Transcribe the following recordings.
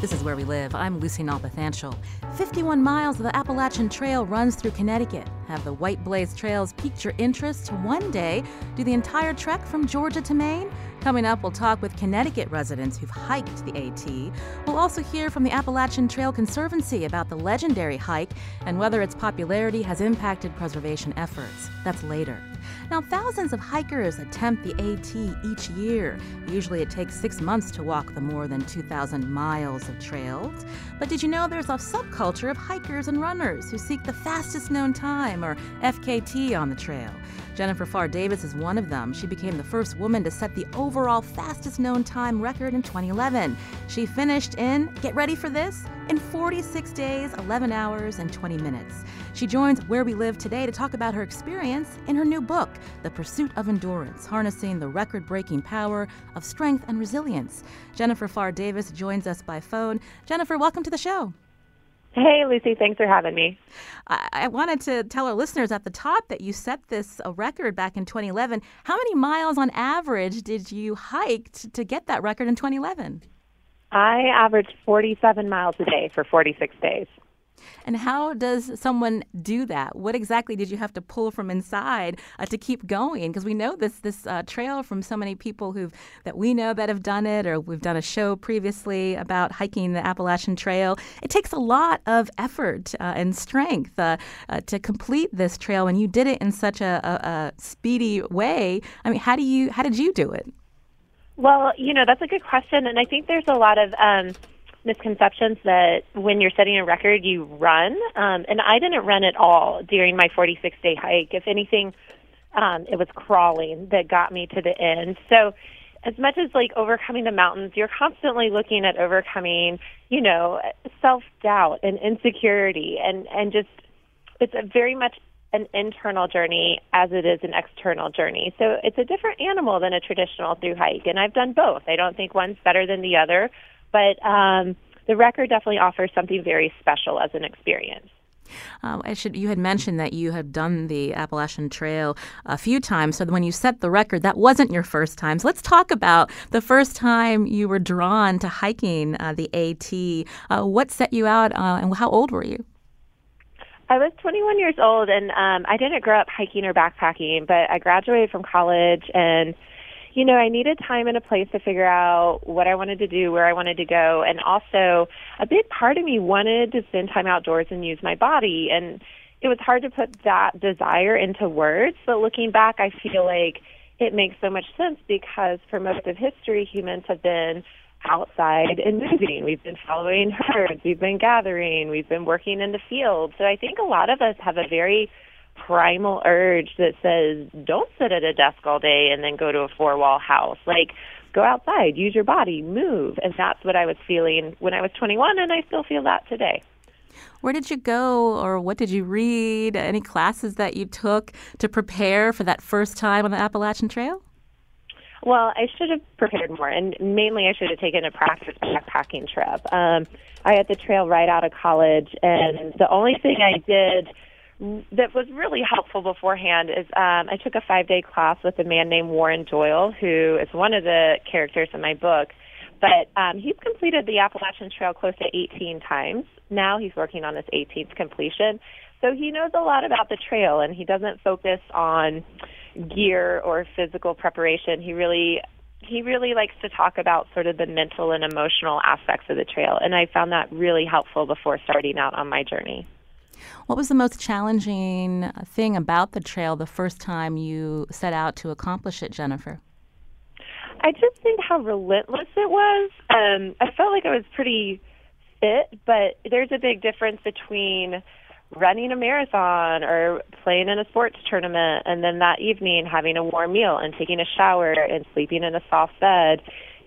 This is where we live. I'm Lucy Nalpathanchil. 51 miles of the Appalachian Trail runs through Connecticut. Have the White Blaze Trails piqued your interest to one day do the entire trek from Georgia to Maine? Coming up, we'll talk with Connecticut residents who've hiked the AT. We'll also hear from the Appalachian Trail Conservancy about the legendary hike and whether its popularity has impacted preservation efforts. That's later. Now, thousands of hikers attempt the AT each year. Usually, it takes six months to walk the more than 2,000 miles of trails. But did you know there's a subculture of hikers and runners who seek the fastest known time, or FKT, on the trail? Jennifer Pharr Davis is one of them. She became the first woman to set the overall fastest known time record in 2011. She finished in, get ready for this, in 46 days, 11 hours, and 20 minutes. She joins Where We Live today to talk about her experience in her new book, The Pursuit of Endurance Harnessing the Record Breaking Power of Strength and Resilience. Jennifer Pharr Davis joins us by phone. Jennifer, welcome to the show. Hey, Lucy, thanks for having me. I, I, wanted to tell our listeners at the top that you set this a record back in 2011. How many miles on average did you hike to, to get that record in 2011? I averaged 47 miles a day for 46 days. And how does someone do that? What exactly did you have to pull from inside uh, to keep going? Because we know this this uh, trail from so many people who that we know that have done it, or we've done a show previously about hiking the Appalachian Trail. It takes a lot of effort uh, and strength uh, uh, to complete this trail, and you did it in such a, a, a speedy way. I mean, how do you how did you do it? Well, you know that's a good question, and I think there's a lot of um, misconceptions that when you're setting a record, you run. Um, and I didn't run at all during my 46 day hike. If anything, um, it was crawling that got me to the end. So, as much as like overcoming the mountains, you're constantly looking at overcoming, you know, self doubt and insecurity, and and just it's a very much an internal journey as it is an external journey. So it's a different animal than a traditional through hike, and I've done both. I don't think one's better than the other. But um, the record definitely offers something very special as an experience. Uh, I should. You had mentioned that you had done the Appalachian Trail a few times. So when you set the record, that wasn't your first time. So let's talk about the first time you were drawn to hiking uh, the AT. Uh, what set you out, uh, and how old were you? I was 21 years old, and um, I didn't grow up hiking or backpacking, but I graduated from college and you know, I needed time and a place to figure out what I wanted to do, where I wanted to go, and also a big part of me wanted to spend time outdoors and use my body. And it was hard to put that desire into words, but looking back, I feel like it makes so much sense because for most of history, humans have been outside and moving. We've been following herds, we've been gathering, we've been working in the field. So I think a lot of us have a very primal urge that says, don't sit at a desk all day and then go to a four wall house. Like, go outside, use your body, move. And that's what I was feeling when I was 21, and I still feel that today. Where did you go, or what did you read? Any classes that you took to prepare for that first time on the Appalachian Trail? Well, I should have prepared more, and mainly I should have taken a practice backpacking trip. Um, I had the trail right out of college, and the only thing I did that was really helpful beforehand is um, I took a five day class with a man named Warren Doyle, who is one of the characters in my book. But um, he's completed the Appalachian Trail close to 18 times. Now he's working on his 18th completion. So he knows a lot about the trail, and he doesn't focus on gear or physical preparation. He really he really likes to talk about sort of the mental and emotional aspects of the trail, and I found that really helpful before starting out on my journey. What was the most challenging thing about the trail the first time you set out to accomplish it, Jennifer? I just think how relentless it was. Um, I felt like I was pretty fit, but there's a big difference between running a marathon or playing in a sports tournament and then that evening having a warm meal and taking a shower and sleeping in a soft bed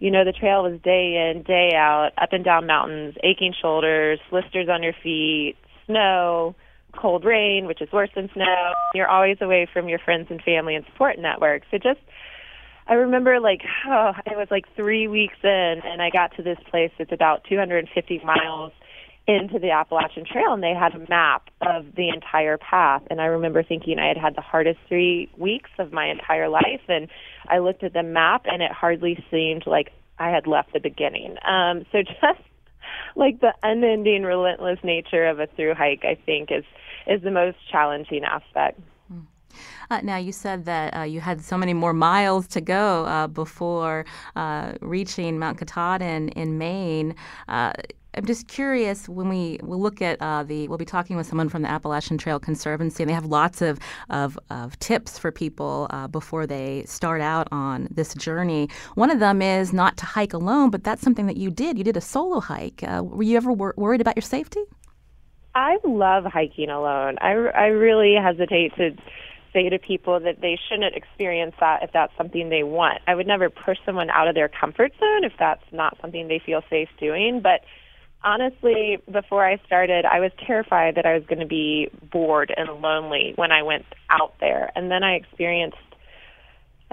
you know, the trail was day in, day out, up and down mountains, aching shoulders, blisters on your feet, snow, cold rain, which is worse than snow. You're always away from your friends and family and support networks. It just I remember like oh, it was like 3 weeks in and I got to this place that's about 250 miles into the Appalachian Trail and they had a map of the entire path and I remember thinking I had had the hardest 3 weeks of my entire life and I looked at the map and it hardly seemed like I had left the beginning. Um so just like the unending relentless nature of a through hike I think is is the most challenging aspect. Uh, now, you said that uh, you had so many more miles to go uh, before uh, reaching Mount Katahdin in Maine. I'm just curious when we will look at uh, the, we'll be talking with someone from the Appalachian Trail Conservancy, and they have lots of, of, of tips for people uh, before they start out on this journey. One of them is not to hike alone, but that's something that you did. You did a solo hike. Uh, were you ever wor- worried about your safety? I love hiking alone. I, I really hesitate to say to people that they shouldn't experience that if that's something they want. I would never push someone out of their comfort zone if that's not something they feel safe doing. But honestly, before I started, I was terrified that I was going to be bored and lonely when I went out there. And then I experienced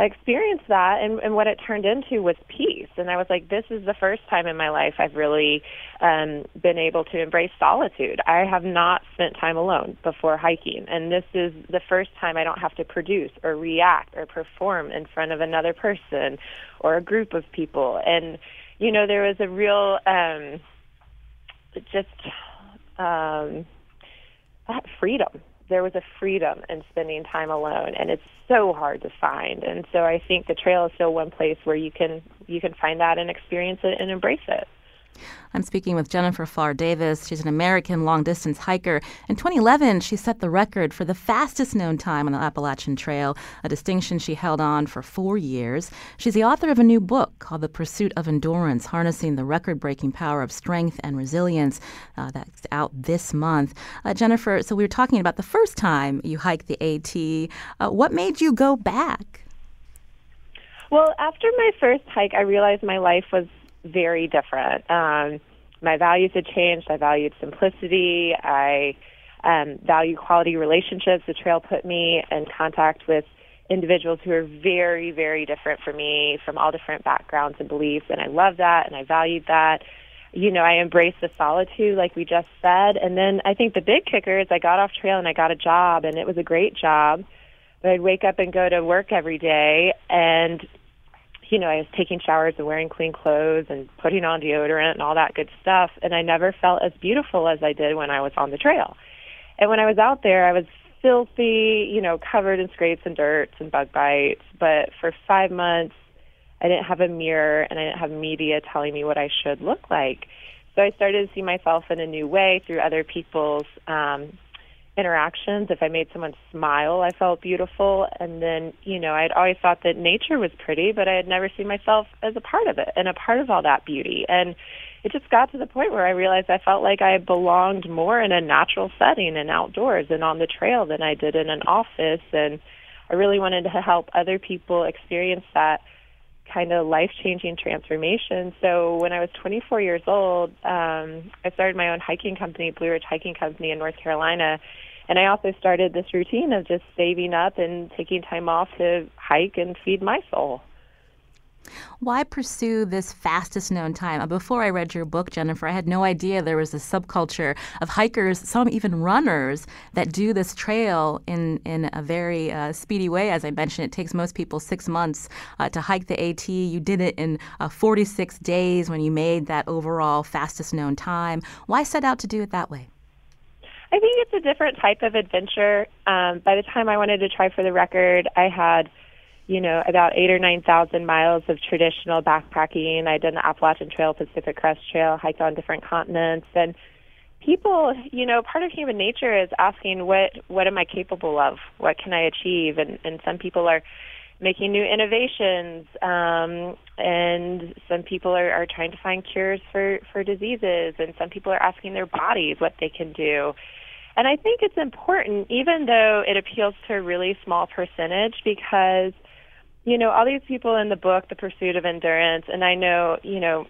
I experienced that, and, and what it turned into was peace. And I was like, this is the first time in my life I've really um, been able to embrace solitude. I have not spent time alone before hiking, and this is the first time I don't have to produce or react or perform in front of another person or a group of people. And you know, there was a real um, just um, that freedom. There was a freedom in spending time alone and it's so hard to find. And so i think the trail is still one place where you can you can find that and experience it and embrace it I'm speaking with Jennifer Pharr Davis. She's an American long distance hiker. In 2011, she set the record for the fastest known time on the Appalachian Trail, a distinction she held on for four years. She's the author of a new book called The Pursuit of Endurance Harnessing the Record Breaking Power of Strength and Resilience. Uh, that's out this month. Uh, Jennifer, so we were talking about the first time you hiked the AT. Uh, what made you go back? Well, after my first hike, I realized my life was very different. Um, my values had changed. I valued simplicity. I um, value quality relationships. The trail put me in contact with individuals who are very, very different from me, from all different backgrounds and beliefs, and I love that and I valued that. You know, I embraced the solitude, like we just said, and then I think the big kicker is I got off trail and I got a job, and it was a great job. But I'd wake up and go to work every day, and you know, I was taking showers and wearing clean clothes and putting on deodorant and all that good stuff. And I never felt as beautiful as I did when I was on the trail. And when I was out there, I was filthy, you know, covered in scrapes and dirts and bug bites. But for five months, I didn't have a mirror and I didn't have media telling me what I should look like. So I started to see myself in a new way through other people's um, interactions. If I made someone smile, I felt beautiful. And then, you know, I'd always thought that nature was pretty, but I had never seen myself as a part of it and a part of all that beauty. And it just got to the point where I realized I felt like I belonged more in a natural setting and outdoors and on the trail than I did in an office. And I really wanted to help other people experience that kind of life changing transformation. So when I was 24 years old, um, I started my own hiking company, Blue Ridge Hiking Company in North Carolina. And I also started this routine of just saving up and taking time off to hike and feed my soul. Why pursue this fastest known time? Before I read your book, Jennifer, I had no idea there was a subculture of hikers, some even runners, that do this trail in, in a very uh, speedy way. As I mentioned, it takes most people six months uh, to hike the AT. You did it in uh, 46 days when you made that overall fastest known time. Why set out to do it that way? I think it's a different type of adventure. Um, by the time I wanted to try for the record, I had you know, about eight or nine thousand miles of traditional backpacking. I'd done the Appalachian Trail, Pacific Crest Trail, hiked on different continents, and people, you know, part of human nature is asking what what am I capable of? What can I achieve? And and some people are making new innovations, um, and some people are, are trying to find cures for for diseases, and some people are asking their bodies what they can do. And I think it's important, even though it appeals to a really small percentage, because you know, all these people in the book, The Pursuit of Endurance, and I know, you know,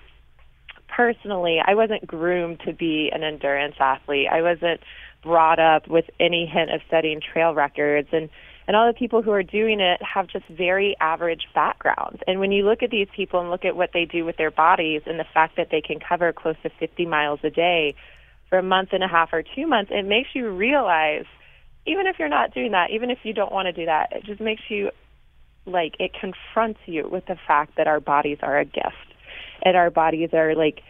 personally, I wasn't groomed to be an endurance athlete. I wasn't brought up with any hint of studying trail records and and all the people who are doing it have just very average backgrounds. And when you look at these people and look at what they do with their bodies and the fact that they can cover close to 50 miles a day for a month and a half or two months, it makes you realize, even if you're not doing that, even if you don't want to do that, it just makes you like it confronts you with the fact that our bodies are a gift and our bodies are like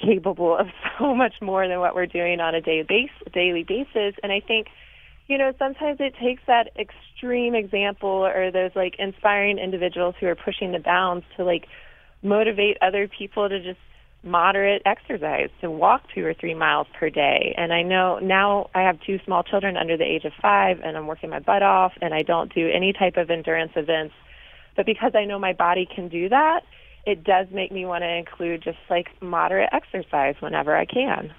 capable of so much more than what we're doing on a day base, daily basis. And I think you know, sometimes it takes that extreme example or those like inspiring individuals who are pushing the bounds to like motivate other people to just moderate exercise, to walk two or three miles per day. And I know now I have two small children under the age of five and I'm working my butt off and I don't do any type of endurance events. But because I know my body can do that, it does make me want to include just like moderate exercise whenever I can.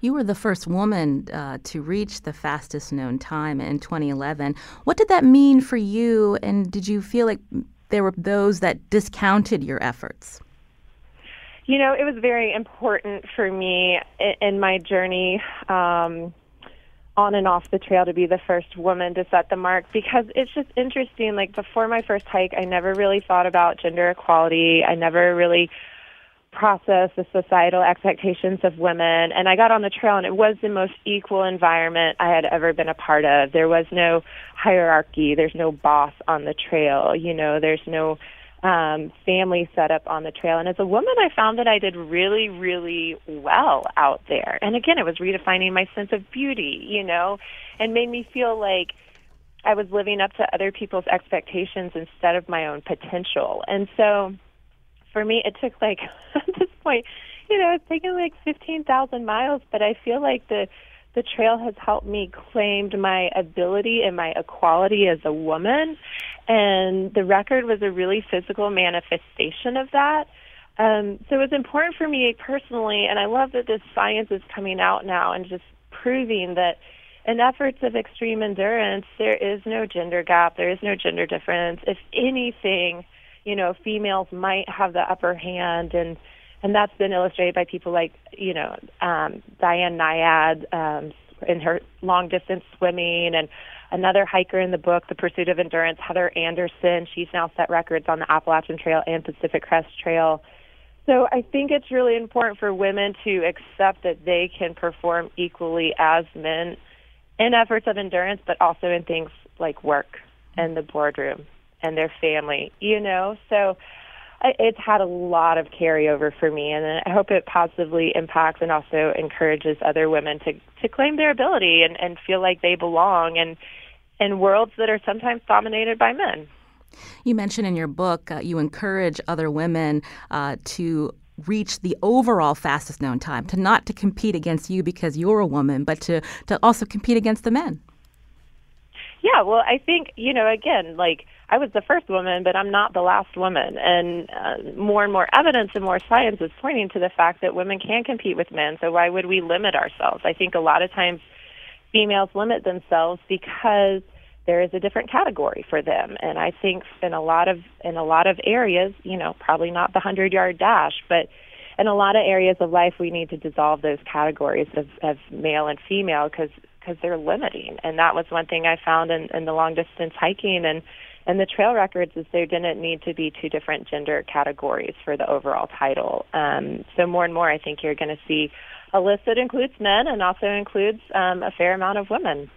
You were the first woman uh, to reach the fastest known time in 2011. What did that mean for you, and did you feel like there were those that discounted your efforts? You know, it was very important for me in, my journey um, on and off the trail to be the first woman to set the mark because it's just interesting. Like before my first hike, I never really thought about gender equality. I never really process the societal expectations of women and I got on the trail and it was the most equal environment I had ever been a part of. There was no hierarchy, there's no boss on the trail, you know, there's no um family set up on the trail and as a woman I found that I did really really well out there. And again, it was redefining my sense of beauty, you know, and made me feel like I was living up to other people's expectations instead of my own potential. And so for me, it took like at this point, you know, it's taken like fifteen thousand miles, but I feel like the the trail has helped me claim my ability and my equality as a woman, and the record was a really physical manifestation of that. Um, so it was important for me personally, and I love that this science is coming out now and just proving that in efforts of extreme endurance, there is no gender gap, there is no gender difference. If anything, you know, females might have the upper hand and and that's been illustrated by people like, you know, um, Diana Nyad um, in her long distance swimming and another hiker in the book, The Pursuit of Endurance, Heather Anderson. She's now set records on the Appalachian Trail and Pacific Crest Trail. So I think it's really important for women to accept that they can perform equally as men in efforts of endurance, but also in things like work and the boardroom and their family, you know? So it's had a lot of carryover for me, and I hope it positively impacts and also encourages other women to, to claim their ability and, and feel like they belong and in worlds that are sometimes dominated by men. You mentioned in your book uh, you encourage other women uh, to reach the overall fastest known time, to not to compete against you because you're a woman, but to, to also compete against the men. Yeah, well, I think, you know, again, like I was the first woman, but I'm not the last woman. And uh, more and more evidence and more science is pointing to the fact that women can compete with men. So why would we limit ourselves? I think a lot of times females limit themselves because there is a different category for them. And I think in a lot of in a lot of areas, you know, probably not the hundred yard dash, but in a lot of areas of life, we need to dissolve those categories of, of male and female because because they're limiting. And that was one thing I found in, in the long distance hiking and and the trail records is there didn't need to be two different gender categories for the overall title. Um, so more and more, I think you're going to see a list that includes men and also includes um, a fair amount of women.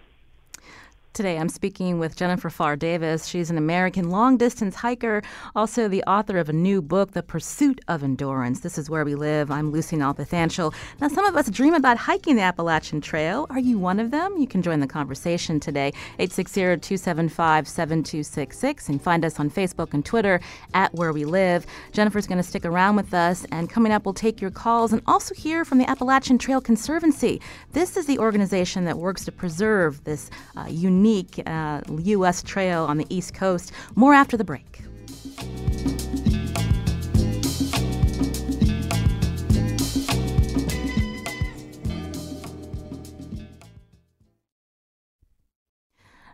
Today, I'm speaking with Jennifer Pharr Davis. She's an American long distance hiker, also the author of a new book, The Pursuit of Endurance. This is where we live. I'm Lucy Nalpathanchil. Now, some of us dream about hiking the Appalachian Trail. Are you one of them? You can join the conversation today, 860 275 7266, and find us on Facebook and Twitter at Where We Live. Jennifer's going to stick around with us, and coming up, we'll take your calls and also hear from the Appalachian Trail Conservancy. This is the organization that works to preserve this uh, unique unique uh, U.S. trail on the East Coast. More after the break.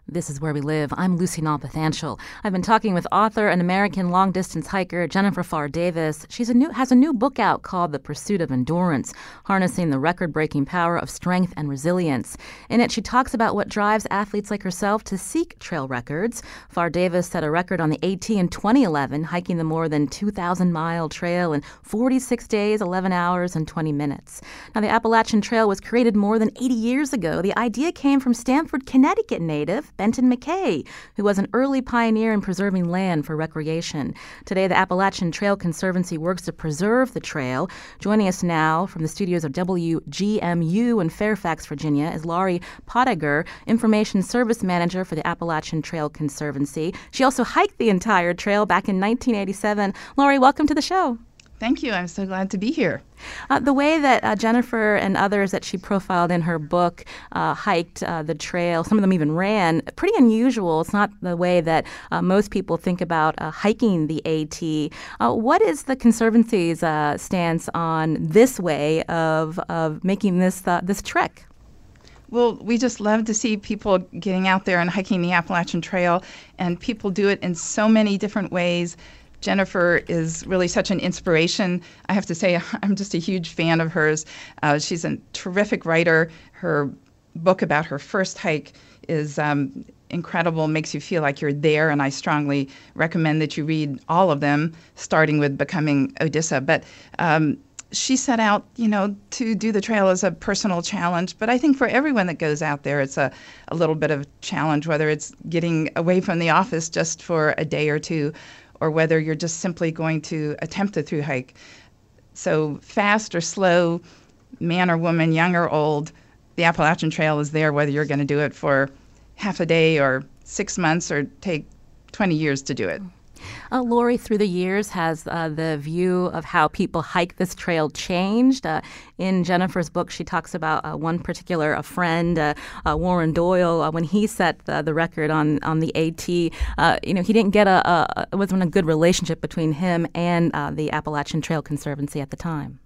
This is Where We Live. I'm Lucy Nalpathanchil. I've been talking with author and American long distance hiker Jennifer Pharr Davis. New, has a new book out called The Pursuit of Endurance Harnessing the Record Breaking Power of Strength and Resilience. In it, she talks about what drives athletes like herself to seek trail records. Pharr Davis set a record on the AT in 2011, hiking the more than 2,000 mile trail in 46 days, 11 hours, and 20 minutes. Now, the Appalachian Trail was created more than 80 years ago. The idea came from Stamford, Connecticut native Benton MacKaye, who was an early pioneer in preserving land for recreation. Today, the Appalachian Trail Conservancy works to preserve the trail. Joining us now from the studios of WGMU in Fairfax, Virginia, is Laurie Potteiger, Information Service Manager for the Appalachian Trail Conservancy. She also hiked the entire trail back in 1987. Laurie, welcome to the show. Thank you. I'm so glad to be here. Uh, the way that uh, Jennifer and others that she profiled in her book uh, hiked uh, the trail, some of them even ran, pretty unusual. It's not the way that uh, most people think about uh, hiking the AT. what is the Conservancy's stance on this way of, of making this, this trek? Well, we just love to see people getting out there and hiking the Appalachian Trail, and people do it in so many different ways Jennifer is really such an inspiration. I have to say, I'm just a huge fan of hers. Uh, she's a terrific writer. Her book about her first hike is um, incredible, makes you feel like you're there, and I strongly recommend that you read all of them, starting with Becoming Odyssa. But um, she set out, you know, to do the trail as a personal challenge. But I think for everyone that goes out there, it's a, a little bit of a challenge, whether it's getting away from the office just for a day or two or whether you're just simply going to attempt a through hike. So, fast or slow, man or woman, young or old, the Appalachian Trail is there whether you're going to do it for half a day or six months or take 20 years to do it. Uh, Laurie, through the years, has uh, the view of how people hike this trail changed? Uh, in Jennifer's book, she talks about uh, one particular a friend, uh, uh, Warren Doyle, when he set the, the, record on on the AT. you know, he didn't get a, a it wasn't a good relationship between him and the Appalachian Trail Conservancy at the time.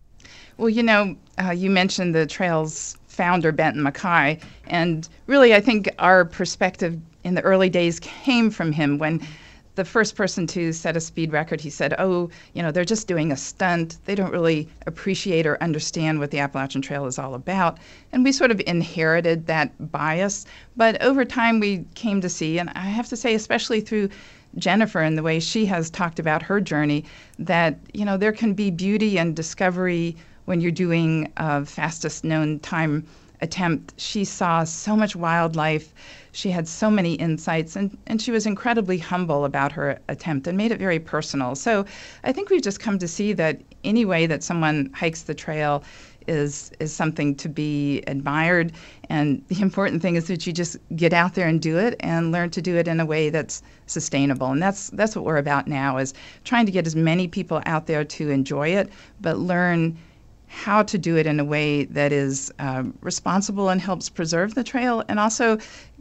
Well, you know, you mentioned the trail's founder, Benton MacKaye, and really, I think our perspective in the early days came from him when the first person to set a speed record, he said, Oh, you know, they're just doing a stunt. They don't really appreciate or understand what the Appalachian Trail is all about. And we sort of inherited that bias. But over time, we came to see, and I have to say, especially through Jennifer and the way she has talked about her journey, that, you know, there can be beauty and discovery when you're doing a fastest known time attempt. She saw so much wildlife she had so many insights and, and she was incredibly humble about her attempt and made it very personal. So I think we've just come to see that any way that someone hikes the trail is is something to be admired and the important thing is that you just get out there and do it and learn to do it in a way that's sustainable and that's that's what we're about now is trying to get as many people out there to enjoy it but learn how to do it in a way that is um, responsible and helps preserve the trail, and also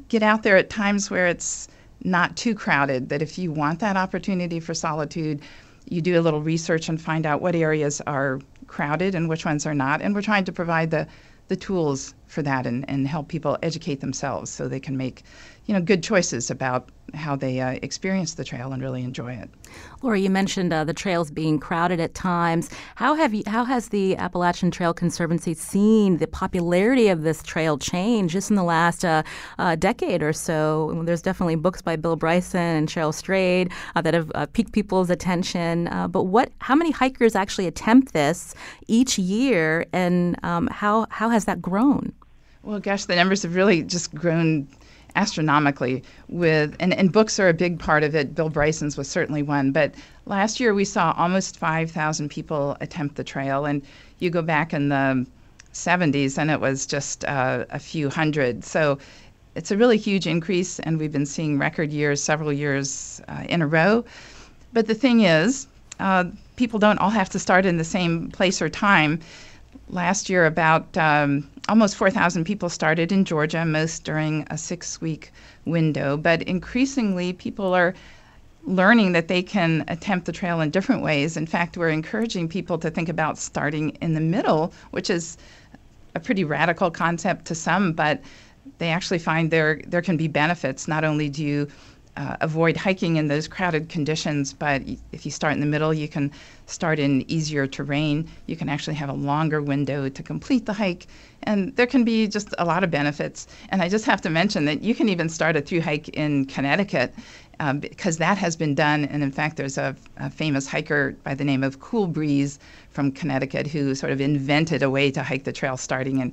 get out there at times where it's not too crowded. That if you want that opportunity for solitude, you do a little research and find out what areas are crowded and which ones are not. And we're trying to provide the, the tools for that and, and help people educate themselves so they can make you know good choices about how they uh, experience the trail and really enjoy it. Laura, you mentioned uh, the trails being crowded at times. How have you, how has the Appalachian Trail Conservancy seen the popularity of this trail change just in the last uh, uh decade or so? There's definitely books by Bill Bryson and Cheryl Strayed uh, that have uh, piqued people's attention. but what, how many hikers actually attempt this each year, and um, how how has that grown? Well, gosh, the numbers have really just grown astronomically with and, and books are a big part of it. Bill Bryson's was certainly one but last year we saw almost 5000 people attempt the trail and you go back in the 70s and it was just uh, a few hundred. So it's a really huge increase and we've been seeing record years several years uh, in a row. But the thing is uh, people don't all have to start in the same place or time last year about um, almost 4,000 people started in Georgia, most during a six week window. But increasingly, people are learning that they can attempt the trail in different ways. In fact, we're encouraging people to think about starting in the middle, which is a pretty radical concept to some, but they actually find there there can be benefits. Not only do you uh, avoid hiking in those crowded conditions, but if you start in the middle, you can start in easier terrain. You can actually have a longer window to complete the hike, and there can be just a lot of benefits. And I just have to mention that you can even start a through hike in Connecticut. Um, because that has been done, and in fact, there's a, a famous hiker by the name of Cool Breeze from Connecticut who sort of invented a way to hike the trail starting in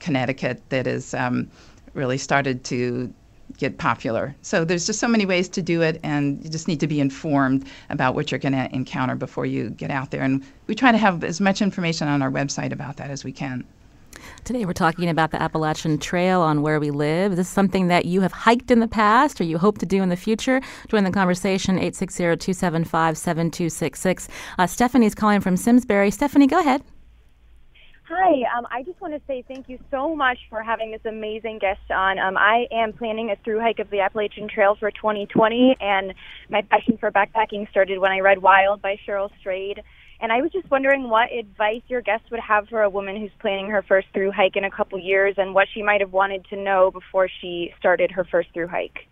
Connecticut that um, really started to get popular. So there's just so many ways to do it, and you just need to be informed about what you're going to encounter before you get out there. And we try to have as much information on our website about that as we can. Today we're talking about the Appalachian Trail on where we live. Is this something that you have hiked in the past or you hope to do in the future? Join the conversation 860-275-7266. Uh, Stephanie's calling from Simsbury. Stephanie, go ahead. Hi, um, I just want to say thank you so much for having this amazing guest on. Um, I am planning a through hike of the Appalachian Trail for 2020, and my passion for backpacking started when I read Wild by Cheryl Strayed. And I was just wondering what advice your guest would have for a woman who's planning her first through hike in a couple years and what she might have wanted to know before she started her first through hike.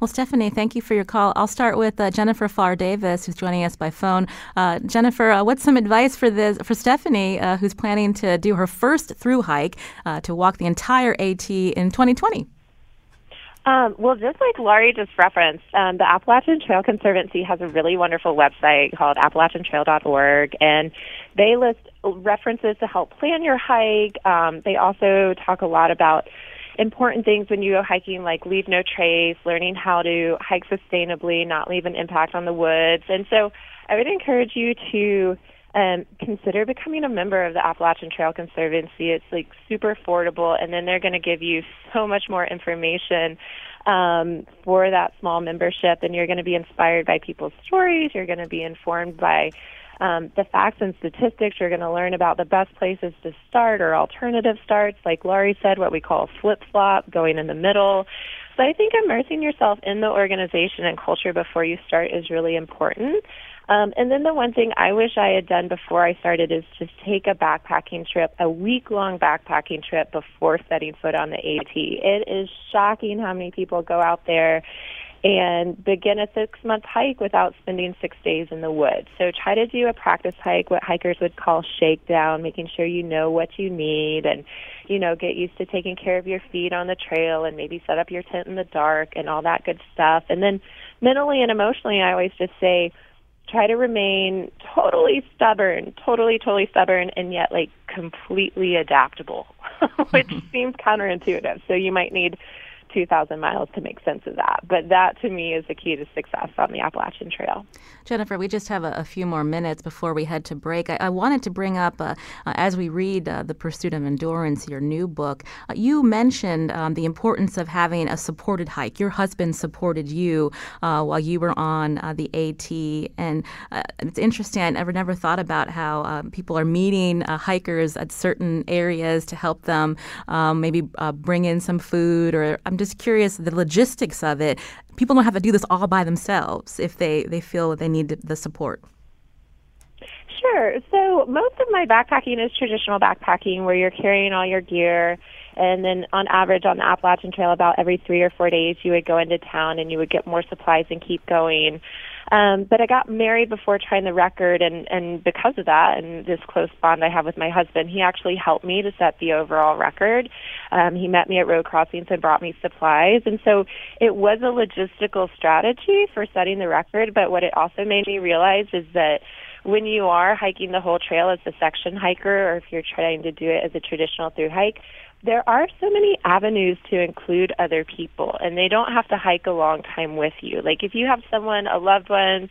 Well, Stephanie, thank you for your call. I'll start with uh, Jennifer Pharr Davis, who's joining us by phone. Uh, Jennifer, uh, what's some advice for this for Stephanie, uh, who's planning to do her first through hike uh, to walk the entire AT in 2020? Um, well, just like Laurie just referenced, um, the Appalachian Trail Conservancy has a really wonderful website called AppalachianTrail.org, and they list references to help plan your hike. Um, they also talk a lot about important things when you go hiking, like leave no trace, learning how to hike sustainably, not leave an impact on the woods. And so I would encourage you to um, consider becoming a member of the Appalachian Trail Conservancy. It's like super affordable, and then they're going to give you so much more information um, for that small membership, and you're going to be inspired by people's stories. You're going to be informed by um, the facts and statistics. You're going to learn about the best places to start or alternative starts, like Laurie said, what we call flip flop, going in the middle. So I think immersing yourself in the organization and culture before you start is really important. Um, and then the one thing I wish I had done before I started is just take a backpacking trip, a week long backpacking trip before setting foot on the AT. It is shocking how many people go out there and begin a six month hike without spending six days in the woods. So try to do a practice hike, what hikers would call shakedown, making sure you know what you need and, you know, get used to taking care of your feet on the trail and maybe set up your tent in the dark and all that good stuff. And then mentally and emotionally, I always just say, try to remain totally stubborn, totally, totally stubborn, and yet like completely adaptable, which mm-hmm. seems counterintuitive. So you might need 2,000 miles to make sense of that. But that to me is the key to success on the Appalachian Trail. Jennifer, we just have a, a few more minutes before we head to break. I, I wanted to bring up, uh, uh, as we read uh, The Pursuit of Endurance, your new book, uh, you mentioned um, the importance of having a supported hike. Your husband supported you uh, while you were on uh, the AT. And it's interesting, I never, never thought about how um, people are meeting hikers at certain areas to help them um, maybe bring in some food or I'm just curious the logistics of it. People don't have to do this all by themselves if they, they feel they need the support. Sure. So most of my backpacking is traditional backpacking where you're carrying all your gear and then on average on the Appalachian Trail about every 3 or 4 days you would go into town and you would get more supplies and keep going. Um, but I got married before trying the record, and and because of that, and this close bond I have with my husband, he actually helped me to set the overall record. Um, he met me at road crossings and brought me supplies, and so it was a logistical strategy for setting the record. But what it also made me realize is that when you are hiking the whole trail as a section hiker, or if you're trying to do it as a traditional through hike, there are so many avenues to include other people, and they don't have to hike a long time with you. Like if you have someone, a loved one,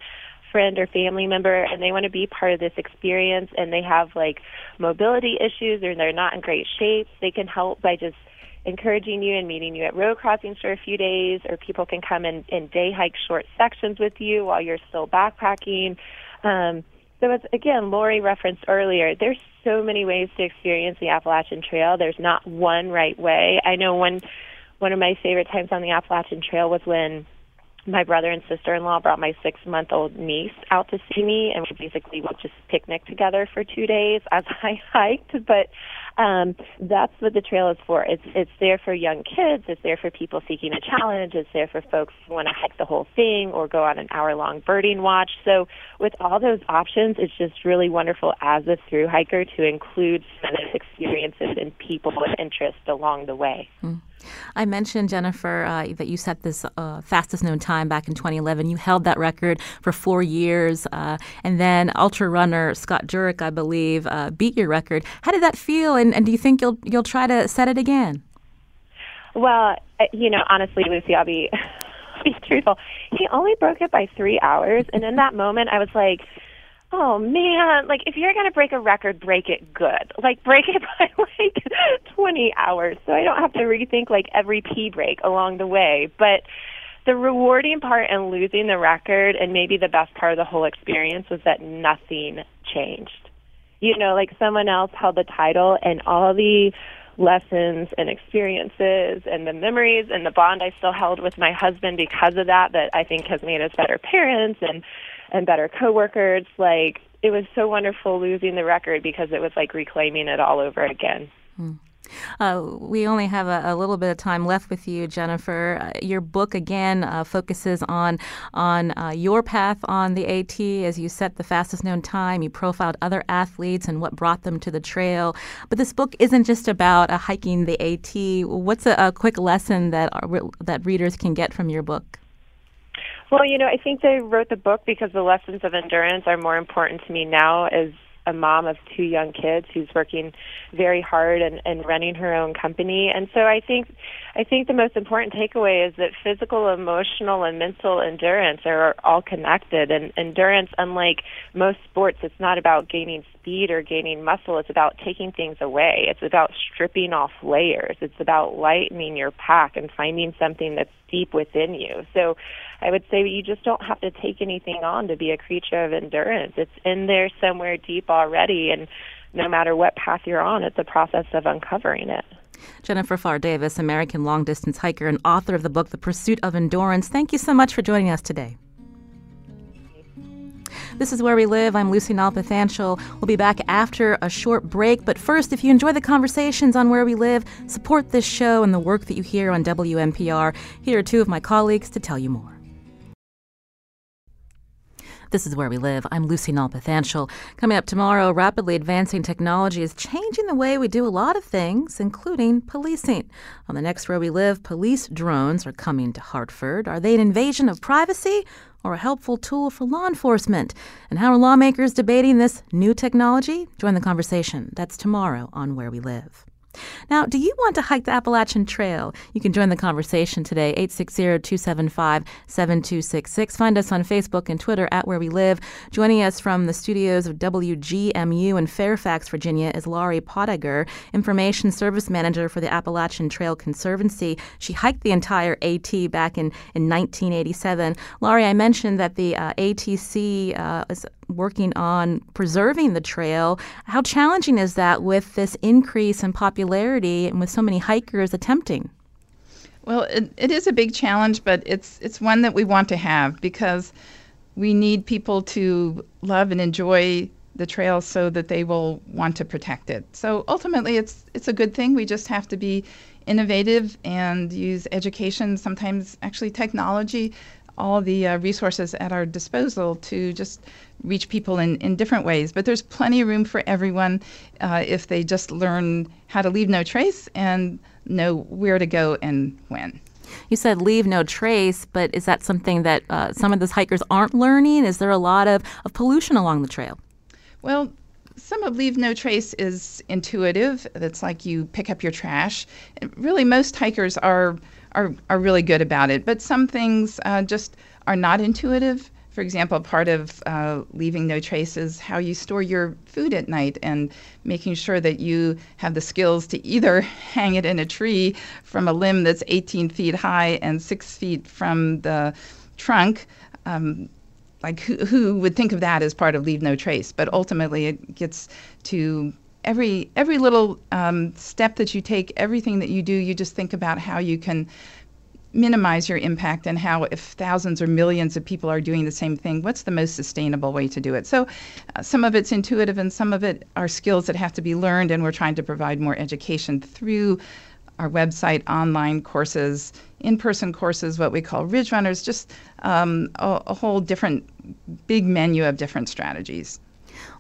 friend, or family member, and they want to be part of this experience, and they have like mobility issues or they're not in great shape, they can help by just encouraging you and meeting you at road crossings for a few days, or people can come and, and day hike short sections with you while you're still backpacking. Um, so as again, Laurie referenced earlier, there's so many ways to experience the Appalachian Trail. There's not one right way. I know one one of my favorite times on the Appalachian Trail was when my brother and sister-in-law brought my six-month-old niece out to see me, and we basically would just picnic together for two days as I hiked. But um, that's what the trail is for. It's it's there for young kids. It's there for people seeking a challenge. It's there for folks who want to hike the whole thing or go on an hour-long birding watch. So with all those options, it's just really wonderful as a through hiker to include some of those experiences and people with interest along the way. Mm. I mentioned, Jennifer, uh, that you set this uh, fastest known time back in 2011. You held that record for four years. Uh, and then ultra runner Scott Jurek, I believe, uh, beat your record. How did that feel? And, and do you think you'll, you'll try to set it again? Well, uh, you know, honestly, Lucy, I'll be, I'll be truthful. He only broke it by three hours. And in that moment, I was like, oh man, like if you're to break a record, break it good. Like break it by like 20 hours so I don't have to rethink like every pee break along the way. But the rewarding part and losing the record and maybe the best part of the whole experience was that nothing changed. You know, like someone else held the title and all the lessons and experiences and the memories and the bond I still held with my husband because of that that I think has made us better parents and and better coworkers. Like it was so wonderful losing the record because it was like reclaiming it all over again. Hmm. Uh, we only have a, a, little bit of time left with you, Jennifer. Uh, your book again uh, focuses on on uh, your path on the AT as you set the fastest known time. You profiled other athletes and what brought them to the trail. But this book isn't just about uh, hiking the AT. What's a, a quick lesson that that readers can get from your book? Well, you know, I think they wrote the book because the lessons of endurance are more important to me now as a mom of two young kids who's working very hard and, and running her own company. And so I think I think the most important takeaway is that physical, emotional, and mental endurance are all connected. And endurance, unlike most sports, it's not about gaining speed or gaining muscle. It's about taking things away. It's about stripping off layers. It's about lightening your pack and finding something that's deep within you. So I would say you just don't have to take anything on to be a creature of endurance. It's in there somewhere deep already. And no matter what path you're on, it's a process of uncovering it. Jennifer Pharr Davis, American long distance hiker and author of the book The Pursuit of Endurance. Thank you so much for joining us today. This is Where We Live. I'm Lucy Nalpathanchil. We'll be back after a short break. But first, if you enjoy the conversations on Where We Live, support this show and the work that you hear on WNPR. Here are two of my colleagues to tell you more. This is Where We Live. I'm Lucy Nalpathanchil. Coming up tomorrow, rapidly advancing technology is changing the way we do a lot of things, including policing. On the next Where We Live, police drones are coming to Hartford. Are they an invasion of privacy or a helpful tool for law enforcement? And how are lawmakers debating this new technology? Join the conversation. That's tomorrow on Where We Live. Now, do you want to hike the Appalachian Trail? You can join the conversation today, 860-275-7266. Find us on Facebook and Twitter at Where We Live. Joining us from the studios of WGMU in Fairfax, Virginia is Laurie Potteiger, Information Service Manager for the Appalachian Trail Conservancy. She hiked the entire AT back in, in 1987. Laurie, I mentioned that the uh, ATC uh, is working on preserving the trail. How challenging is that with this increase in popularity and with so many hikers attempting? Well, it, it is a big challenge, but it's it's one that we want to have because we need people to love and enjoy the trail so that they will want to protect it. So ultimately, it's it's a good thing. We just have to be innovative and use education, sometimes actually technology, all the uh, resources at our disposal to just reach people in, in different ways. But there's plenty of room for everyone uh, if they just learn how to leave no trace and know where to go and when. You said leave no trace, but is that something that uh, some of those hikers aren't learning? Is there a lot of, of pollution along the trail? Well, some of leave no trace is intuitive. It's like you pick up your trash. Really, most hikers are are are really good about it, but some things uh, just are not intuitive. For example, part of uh, leaving no trace is how you store your food at night and making sure that you have the skills to either hang it in a tree from a limb that's 18 feet high and six feet from the trunk. Um, like who, who would think of that as part of leave no trace? But ultimately, it gets to every every little um, step that you take, everything that you do, you just think about how you can minimize your impact and how if thousands or millions of people are doing the same thing what's the most sustainable way to do it? So uh, some of it's intuitive and some of it are skills that have to be learned and we're trying to provide more education through our website online courses in-person courses what we call ridge runners just um, a, a whole different big menu of different strategies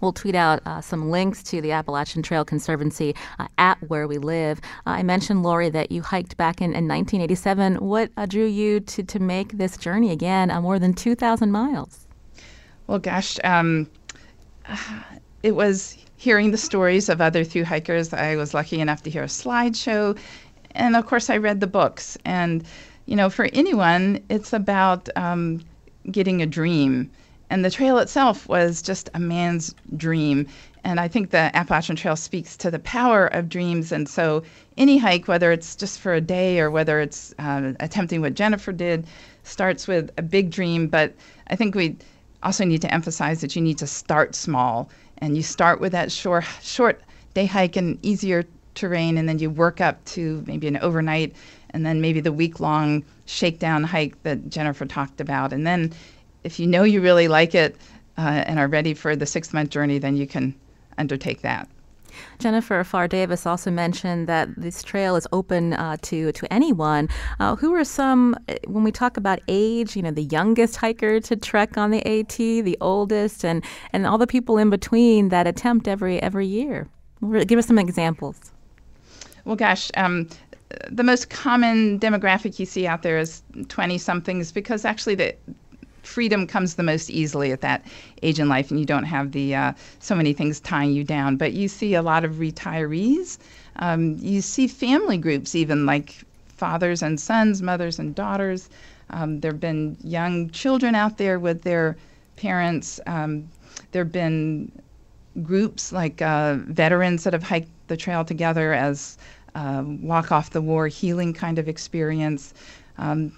We'll tweet out uh, some links to the Appalachian Trail Conservancy uh, at where we live. Uh, I mentioned, Laurie, that you hiked back in, in 1987. What uh, drew you to, to make this journey again, uh, more than 2,000 miles? Well, gosh, um, it was hearing the stories of other through hikers. I was lucky enough to hear a slideshow. And of course, I read the books. And, you know, for anyone, it's about um, getting a dream and the trail itself was just a man's dream. And I think the Appalachian Trail speaks to the power of dreams. And so, any hike, whether it's just for a day or whether it's uh, attempting what Jennifer did, starts with a big dream. But I think we also need to emphasize that you need to start small. And you start with that short, short day hike and easier terrain, and then you work up to maybe an overnight, and then maybe the week long shakedown hike that Jennifer talked about. And then if you know you really like it uh, and are ready for the six month journey, then you can undertake that. Jennifer Pharr Davis also mentioned that this trail is open uh, to to anyone. Uh, who are some when we talk about age? You know, the youngest hiker to trek on the AT, the oldest, and and all the people in between that attempt every every year. Give us some examples. Well, gosh. Um, the most common demographic you see out there is 20 somethings because actually the freedom comes the most easily at that age in life, and you don't have the uh, so many things tying you down. But you see a lot of retirees. Um, you see family groups, even like fathers and sons, mothers and daughters. Um, there have been young children out there with their parents. Um, there have been groups like uh, veterans that have hiked the trail together as uh, walk off the war healing kind of experience. Um,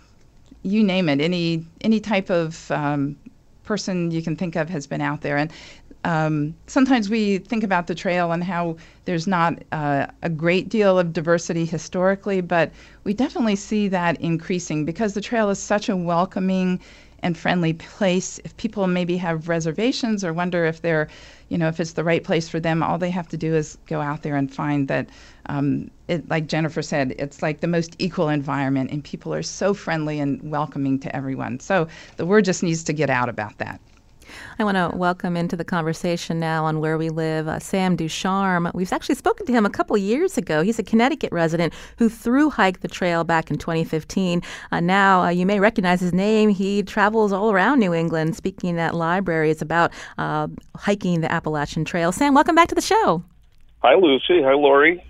you name it, any any type of um, person you can think of has been out there. And um, sometimes we think about the trail and how there's not uh, a great deal of diversity historically, but we definitely see that increasing because the trail is such a welcoming and friendly place. If people maybe have reservations or wonder if they're, you know, if it's the right place for them, all they have to do is go out there and find that, um, it, like Jennifer said, it's like the most equal environment, and people are so friendly and welcoming to everyone. So the word just needs to get out about that. I want to welcome into the conversation now on Where We Live uh, Sam Ducharme. We've actually spoken to him a couple years ago. He's a Connecticut resident who through hiked the trail back in 2015. Uh, now, uh, you may recognize his name. He travels all around New England speaking at libraries about uh, hiking the Appalachian Trail. Sam, welcome back to the show. Hi, Lucy. Hi, Laurie.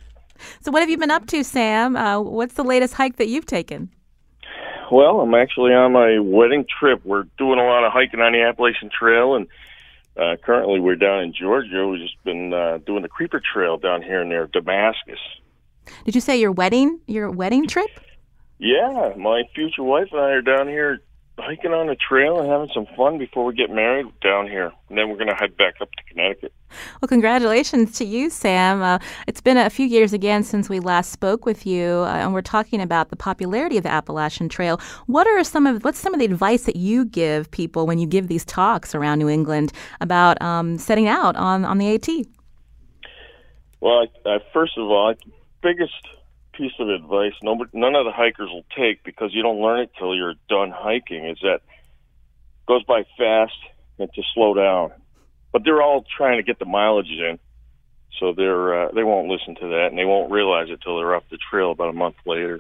So, what have you been up to, Sam? Uh, what's the latest hike that you've taken? Well, I'm actually on my wedding trip. We're doing a lot of hiking on the Appalachian Trail, and uh, currently we're down in Georgia. We've just been uh, doing the Creeper Trail down here near Damascus. Did you say your wedding? Your wedding trip? Yeah, my future wife and I are down here hiking on the trail and having some fun before we get married down here. And then we're going to head back up to Connecticut. Well, congratulations to you, Sam. Uh, it's been a few years again since we last spoke with you, uh, and we're talking about the popularity of the Appalachian Trail. What are some of what's some of the advice that you give people when you give these talks around New England about um, setting out on on the AT? Well, I, I, first of all, biggest piece of advice no, none of the hikers will take because you don't learn it till you're done hiking is that it goes by fast and to slow down. But they're all trying to get the mileage in, so they're uh, they won't listen to that and they won't realize it till they're up the trail about a month later.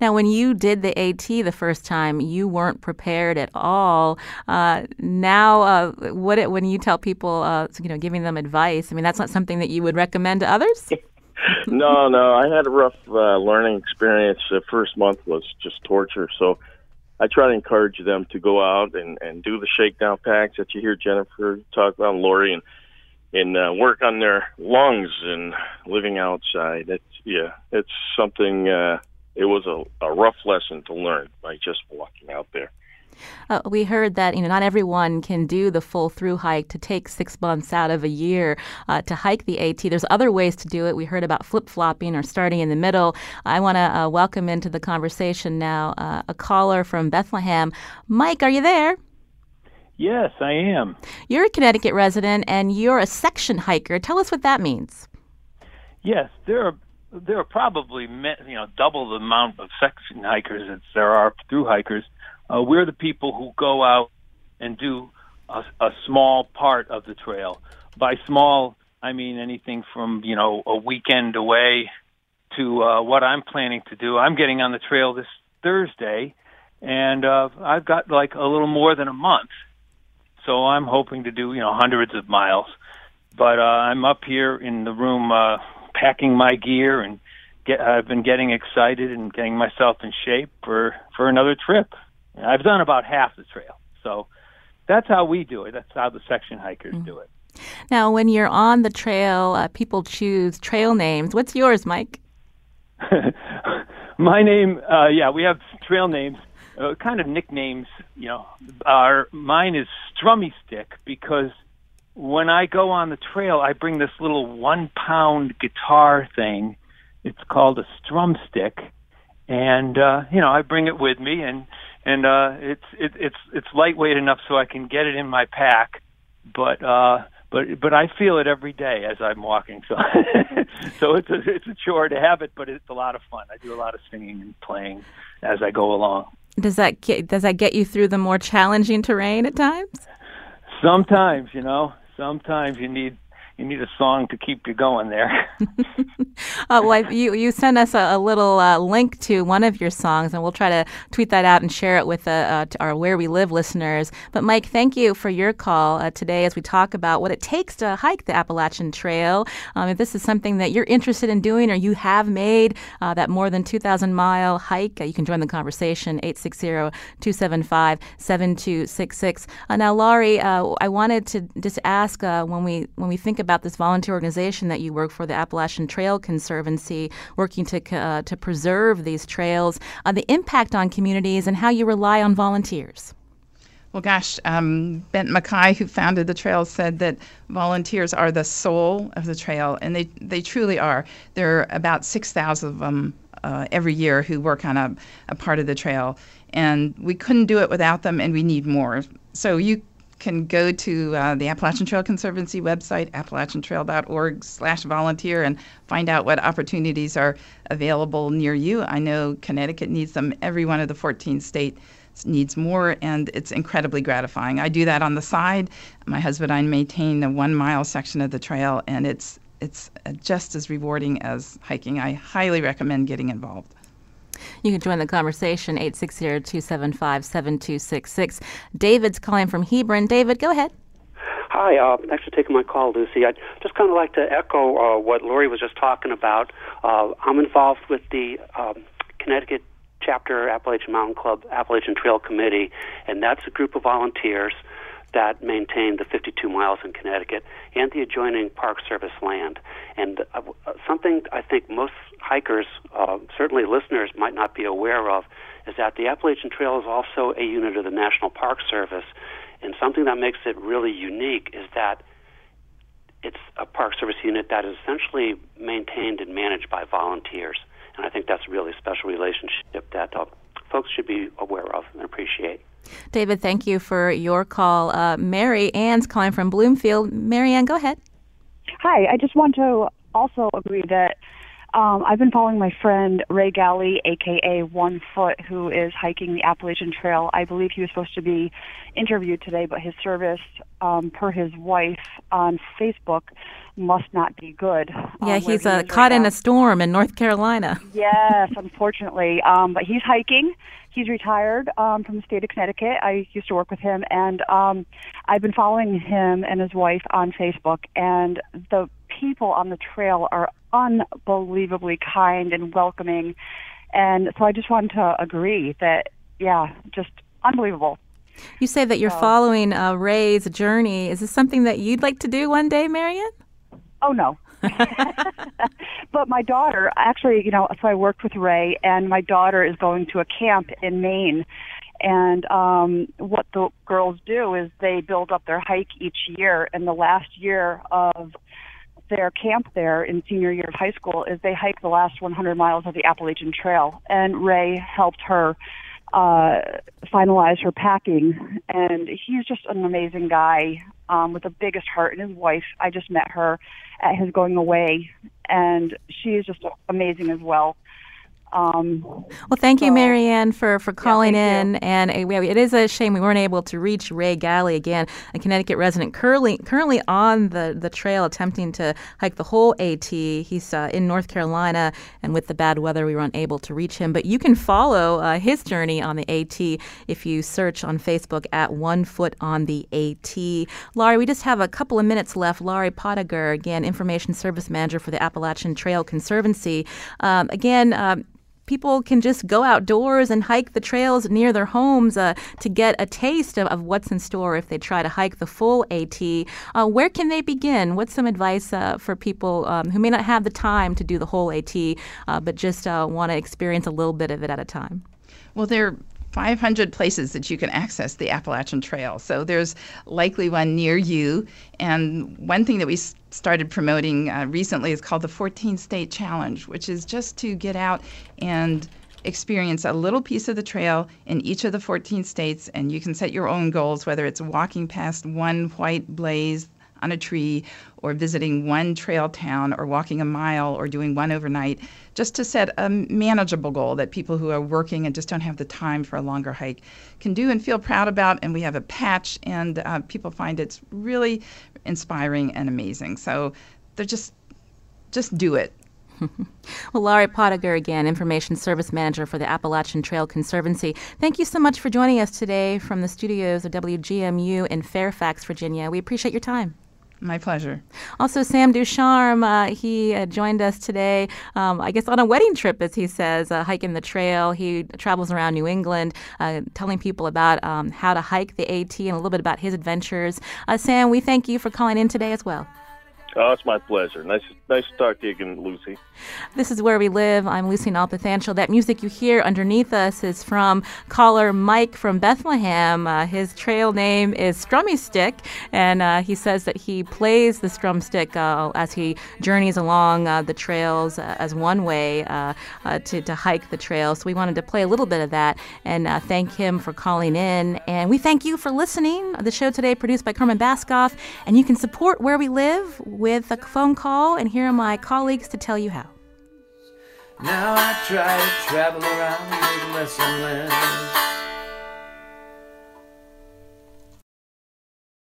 Now, when you did the AT the first time, you weren't prepared at all. Uh, now, uh, what it, when you tell people, uh, you know, giving them advice, I mean, that's not something that you would recommend to others. no, no. I had a rough uh, learning experience. The first month was just torture. So I try to encourage them to go out and, and do the shakedown packs that you hear Jennifer talk about, Laurie, and and uh, work on their lungs and living outside. It's yeah, it's something. Uh, it was a, a rough lesson to learn by just walking out there. Uh, we heard that you know not everyone can do the full through hike to take six months out of a year uh, to hike the AT. There's other ways to do it. We heard about flip flopping or starting in the middle. I want to uh, welcome into the conversation now uh, a caller from Bethlehem. Mike, are you there? Yes, I am. You're a Connecticut resident and you're a section hiker. Tell us what that means. Yes, there are there are probably you know double the amount of section hikers as there are through hikers. Uh, we're the people who go out and do a, a small part of the trail. By small, I mean anything from you know a weekend away to uh, what I'm planning to do. I'm getting on the trail this Thursday, and uh, I've got like a little more than a month so I'm hoping to do you know hundreds of miles. But uh, I'm up here in the room uh, packing my gear and get. I've been getting excited and getting myself in shape for for another trip. I've done about half the trail, so that's how we do it. That's how the section hikers mm-hmm. do it. Now, when you're on the trail, uh, people choose trail names. What's yours, Mike? My name, uh, yeah, we have trail names uh, kind of nicknames, you know, Our mine is Strummy Stick because when I go on the trail, I bring this little one pound guitar thing. It's called a strum stick, and uh, you know I bring it with me, and and uh, it's it, it's it's lightweight enough so I can get it in my pack, but uh, but but I feel it every day as I'm walking. So so it's a it's a chore to have it, but it's a lot of fun. I do a lot of singing and playing as I go along. Does that get, does that get you through the more challenging terrain at times? Sometimes, you know, sometimes you need you need a song to keep you going there. uh, well, you you sent us a, a little uh, link to one of your songs, and we'll try to tweet that out and share it with uh, uh our Where We Live listeners. But Mike, thank you for your call uh, today as we talk about what it takes to hike the Appalachian Trail. Um, if this is something that you're interested in doing, or you have made uh, that more than 2,000 mile hike, you can join the conversation 860-275-7266. now, Laurie, I wanted to just ask when we when we think about this volunteer organization that you work for, the Appalachian Trail Conservancy, working to uh, to preserve these trails, uh, the impact on communities, and how you rely on volunteers. Well, gosh, um, Benton MacKaye, who founded the trail, said that volunteers are the soul of the trail, and they, they truly are. There are about 6,000 of them uh, every year who work on a, a part of the trail, and we couldn't do it without them, and we need more. So you can go to uh, the Appalachian Trail Conservancy website, appalachiantrail.org slash volunteer, and find out what opportunities are available near you. I know Connecticut needs them. Every one of the 14 states needs more, and it's incredibly gratifying. I do that on the side. My husband and I maintain a one-mile section of the trail, and it's it's just as rewarding as hiking. I highly recommend getting involved. You can join the conversation 860-275-7266. David's calling from Hebron. David, go ahead. Hi, uh, thanks for taking my call, Lucy. I'd just kind of like to echo uh, what Laurie was just talking about. Uh, I'm involved with the um, Connecticut chapter Appalachian Mountain Club Appalachian Trail Committee, and that's a group of volunteers that maintain the 52 miles in Connecticut and the adjoining Park Service land. And uh, something I think most hikers, uh, certainly listeners, might not be aware of is that the Appalachian Trail is also a unit of the National Park Service. And something that makes it really unique is that it's a Park Service unit that is essentially maintained and managed by volunteers. And I think that's a really special relationship that uh, folks should be aware of and appreciate. David, thank you for your call. Uh, Mary Ann's calling from Bloomfield. Mary Ann, go ahead. Hi, I just want to also agree that um, I've been following my friend Ray Galley, aka One Foot, who is hiking the Appalachian Trail. I believe he was supposed to be interviewed today, but his service, um, per his wife on Facebook, must not be good. Yeah, um, he's uh, caught right in now. a storm in North Carolina. Yes, unfortunately. Um, but he's hiking. He's retired um, from the state of Connecticut. I used to work with him, and um, I've been following him and his wife on Facebook. And the people on the trail are unbelievably kind and welcoming. And so I just wanted to agree that, yeah, just unbelievable. You say that you're so, following uh, Ray's journey. Is this something that you'd like to do one day, Marion? Oh, no. but my daughter, actually, you know, so I worked with Ray, and my daughter is going to a camp in Maine And um, what the girls do is they build up their hike each year. And the last year of their camp there in senior year of high school is they hike the last 100 miles of the Appalachian Trail. And Ray helped her uh, finalize her packing. And he's just an amazing guy um, with the biggest heart. And his wife, I just met her at his going away, and she is just amazing as well. Um, well, thank you, Mary Ann, for, for calling yeah, in. You. And uh, it is a shame we weren't able to reach Ray Galley again, a Connecticut resident currently currently on the, the trail attempting to hike the whole AT. He's uh, in North Carolina, and with the bad weather, we were unable to reach him. But you can follow uh, his journey on the AT if you search on Facebook at One Foot on the AT. Laurie, we just have a couple of minutes left. Laurie Potteiger, again, Information Service Manager for the Appalachian Trail Conservancy. Um, again, um, people can just go outdoors and hike the trails near their homes uh, to get a taste of, of, what's in store if they try to hike the full AT. Uh, where can they begin? What's some advice uh, for people um, who may not have the time to do the whole AT, uh, but just uh, want to experience a little bit of it at a time? Well, there 500 places that you can access the Appalachian Trail. So there's likely one near you. And one thing that we started promoting uh, recently is called the 14 State Challenge, which is just to get out and experience a little piece of the trail in each of the 14 states. And you can set your own goals, whether it's walking past one white blaze on a tree or visiting one trail town or walking a mile or doing one overnight, just to set a manageable goal that people who are working and just don't have the time for a longer hike can do and feel proud about. And we have a patch, and uh, people find it's really inspiring and amazing. So they're just, just do it. well, Laurie Potteiger again, Information Service Manager for the Appalachian Trail Conservancy. Thank you so much for joining us today from the studios of WGMU in Fairfax, Virginia. We appreciate your time. My pleasure. Also, Sam Ducharme, uh, he uh, joined us today, um, I guess, on a wedding trip, as he says, uh, hiking the trail. He travels around New England, uh, telling people about um, how to hike the AT and a little bit about his adventures. Uh, Sam, we thank you for calling in today as well. Oh, it's my pleasure. Nice, nice to talk to you again, Lucy. This is Where We Live. I'm Lucy Nalpathanchil. That music you hear underneath us is from caller Mike from Bethlehem. Uh, his trail name is Strummy Stick, and uh, he says that he plays the strumstick uh, as he journeys along uh, the trails uh, as one way uh, to, to hike the trail. So we wanted to play a little bit of that and thank him for calling in. And we thank you for listening. The show today produced by Carmen Baskauf, and you can support Where We Live with a phone call, and here are my colleagues to tell you how. Now I try to travel around less and less.